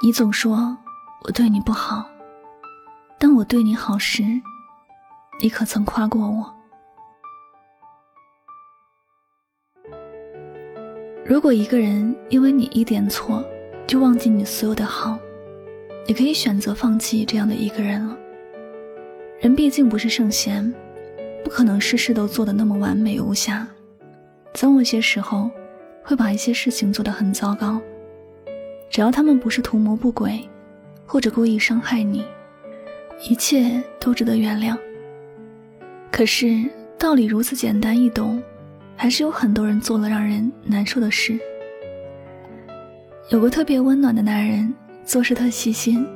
你总说我对你不好，当我对你好时，你可曾夸过我？如果一个人因为你一点错就忘记你所有的好，你可以选择放弃这样的一个人了。人毕竟不是圣贤，不可能事事都做得那么完美无瑕，总有些时候会把一些事情做得很糟糕。只要他们不是图谋不轨，或者故意伤害你，一切都值得原谅。可是道理如此简单易懂，还是有很多人做了让人难受的事。有个特别温暖的男人，做事特细心，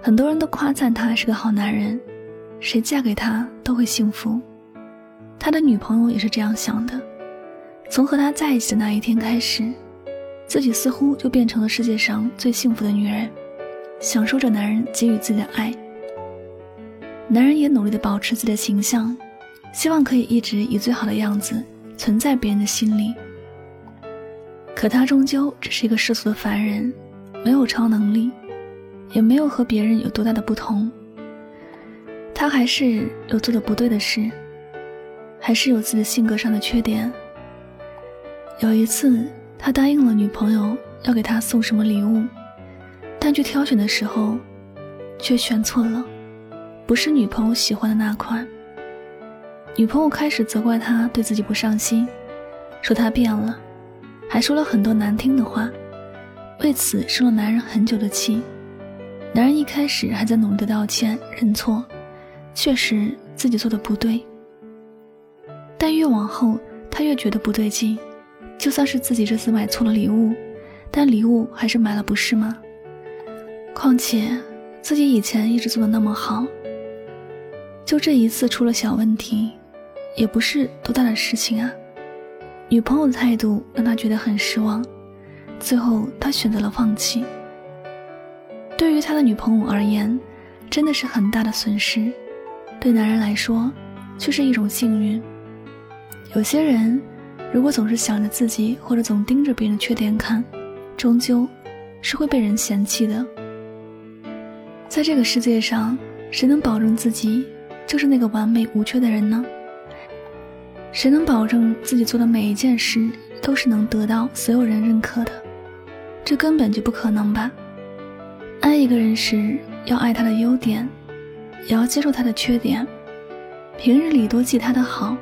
很多人都夸赞他是个好男人，谁嫁给他都会幸福。他的女朋友也是这样想的，从和他在一起的那一天开始。自己似乎就变成了世界上最幸福的女人，享受着男人给予自己的爱。男人也努力的保持自己的形象，希望可以一直以最好的样子存在别人的心里。可他终究只是一个世俗的凡人，没有超能力，也没有和别人有多大的不同。他还是有做的不对的事，还是有自己性格上的缺点。有一次。他答应了女朋友要给他送什么礼物，但去挑选的时候，却选错了，不是女朋友喜欢的那款。女朋友开始责怪他对自己不上心，说他变了，还说了很多难听的话，为此生了男人很久的气。男人一开始还在努力的道歉认错，确实自己做的不对，但越往后他越觉得不对劲。就算是自己这次买错了礼物，但礼物还是买了，不是吗？况且自己以前一直做的那么好，就这一次出了小问题，也不是多大的事情啊。女朋友的态度让他觉得很失望，最后他选择了放弃。对于他的女朋友而言，真的是很大的损失；对男人来说，却是一种幸运。有些人。如果总是想着自己，或者总盯着别人的缺点看，终究是会被人嫌弃的。在这个世界上，谁能保证自己就是那个完美无缺的人呢？谁能保证自己做的每一件事都是能得到所有人认可的？这根本就不可能吧！爱一个人时，要爱他的优点，也要接受他的缺点。平日里多记他的好，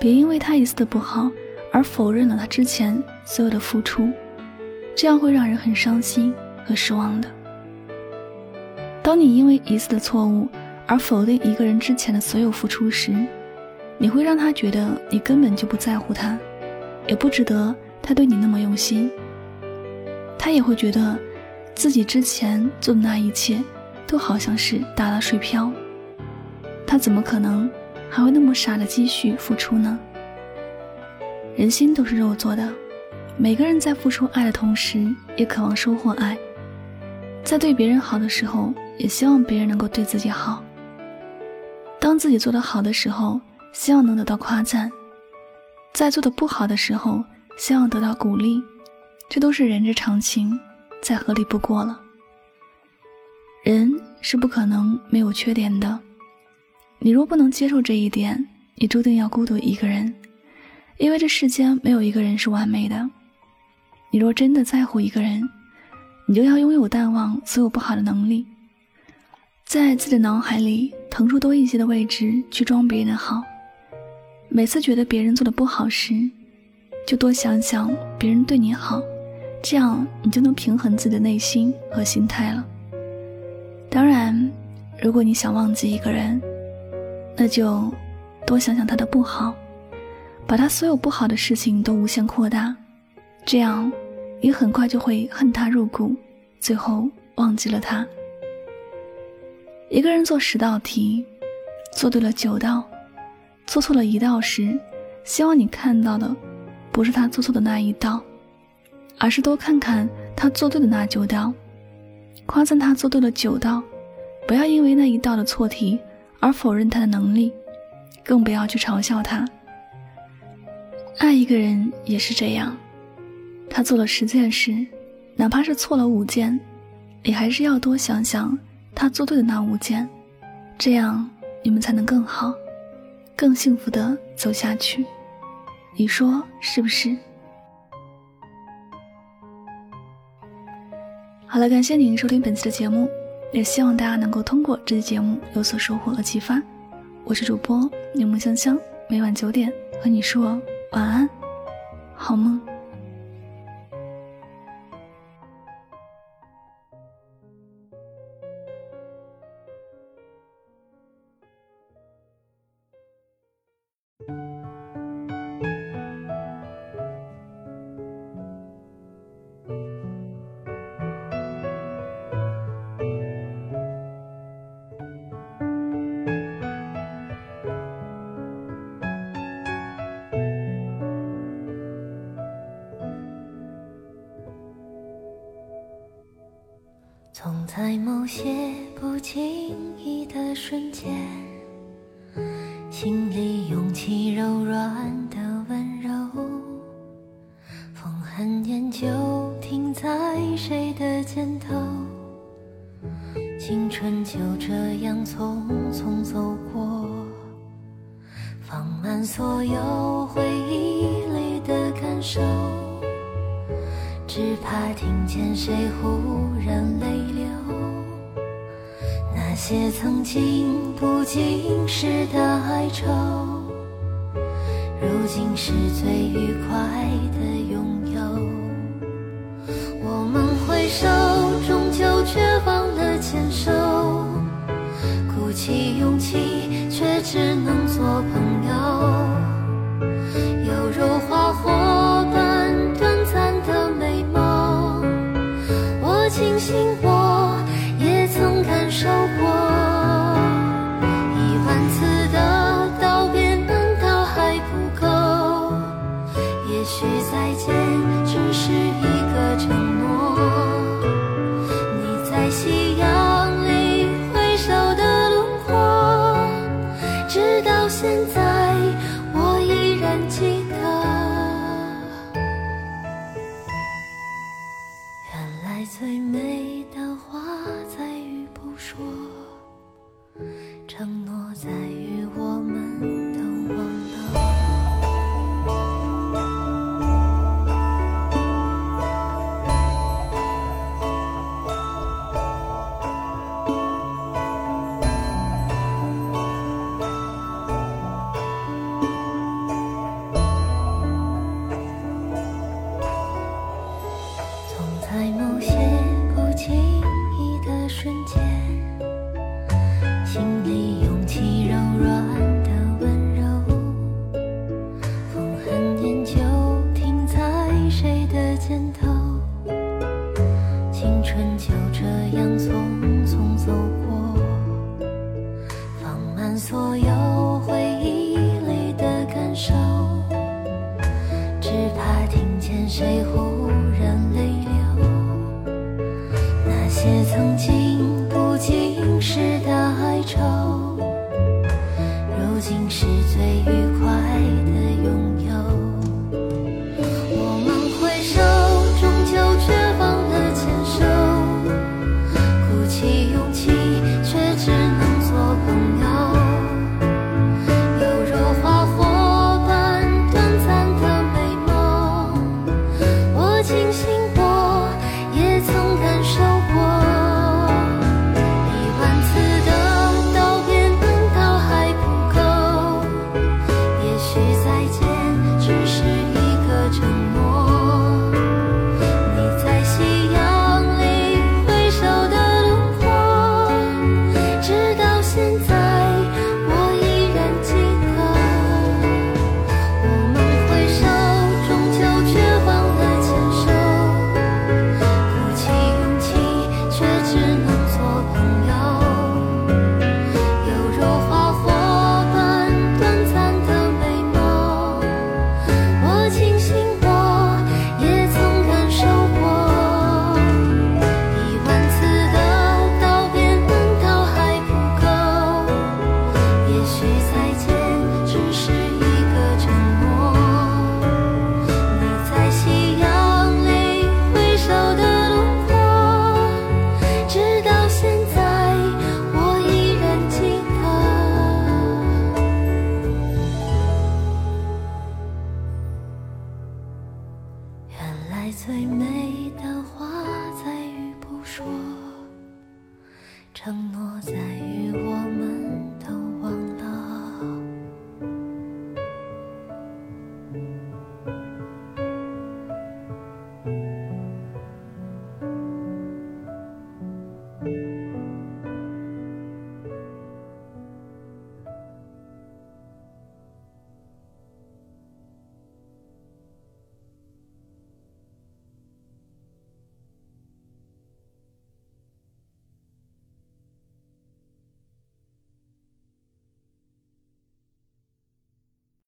别因为他一次的不好。而否认了他之前所有的付出，这样会让人很伤心和失望的。当你因为一次的错误而否定一个人之前的所有付出时，你会让他觉得你根本就不在乎他，也不值得他对你那么用心。他也会觉得自己之前做的那一切都好像是打了水漂，他怎么可能还会那么傻的继续付出呢？人心都是肉做的，每个人在付出爱的同时，也渴望收获爱。在对别人好的时候，也希望别人能够对自己好。当自己做得好的时候，希望能得到夸赞；在做的不好的时候，希望得到鼓励。这都是人之常情，再合理不过了。人是不可能没有缺点的，你若不能接受这一点，你注定要孤独一个人。因为这世间没有一个人是完美的。你若真的在乎一个人，你就要拥有淡忘所有不好的能力，在自己的脑海里腾出多一些的位置去装别人的好。每次觉得别人做的不好时，就多想想别人对你好，这样你就能平衡自己的内心和心态了。当然，如果你想忘记一个人，那就多想想他的不好。把他所有不好的事情都无限扩大，这样你很快就会恨他入骨，最后忘记了他。一个人做十道题，做对了九道，做错了一道时，希望你看到的不是他做错的那一道，而是多看看他做对的那九道，夸赞他做对了九道，不要因为那一道的错题而否认他的能力，更不要去嘲笑他。爱一个人也是这样，他做了十件事，哪怕是错了五件，你还是要多想想他做对的那五件，这样你们才能更好、更幸福的走下去。你说是不是？好了，感谢您收听本期的节目，也希望大家能够通过这期节目有所收获和启发。我是主播柠檬香香，每晚九点和你说晚安，好梦。在某些不经意的瞬间，心里涌起柔软的温柔。风很远，就停在谁的肩头。青春就这样匆匆走过，放慢所有回忆里的感受。只怕听见谁忽然泪流，那些曾经不经事的哀愁，如今是最愉快的拥有。我们挥手，终究却忘了牵手，鼓起勇气，最些曾经不经事的哀愁，最最美的话在于不说，承诺在于我。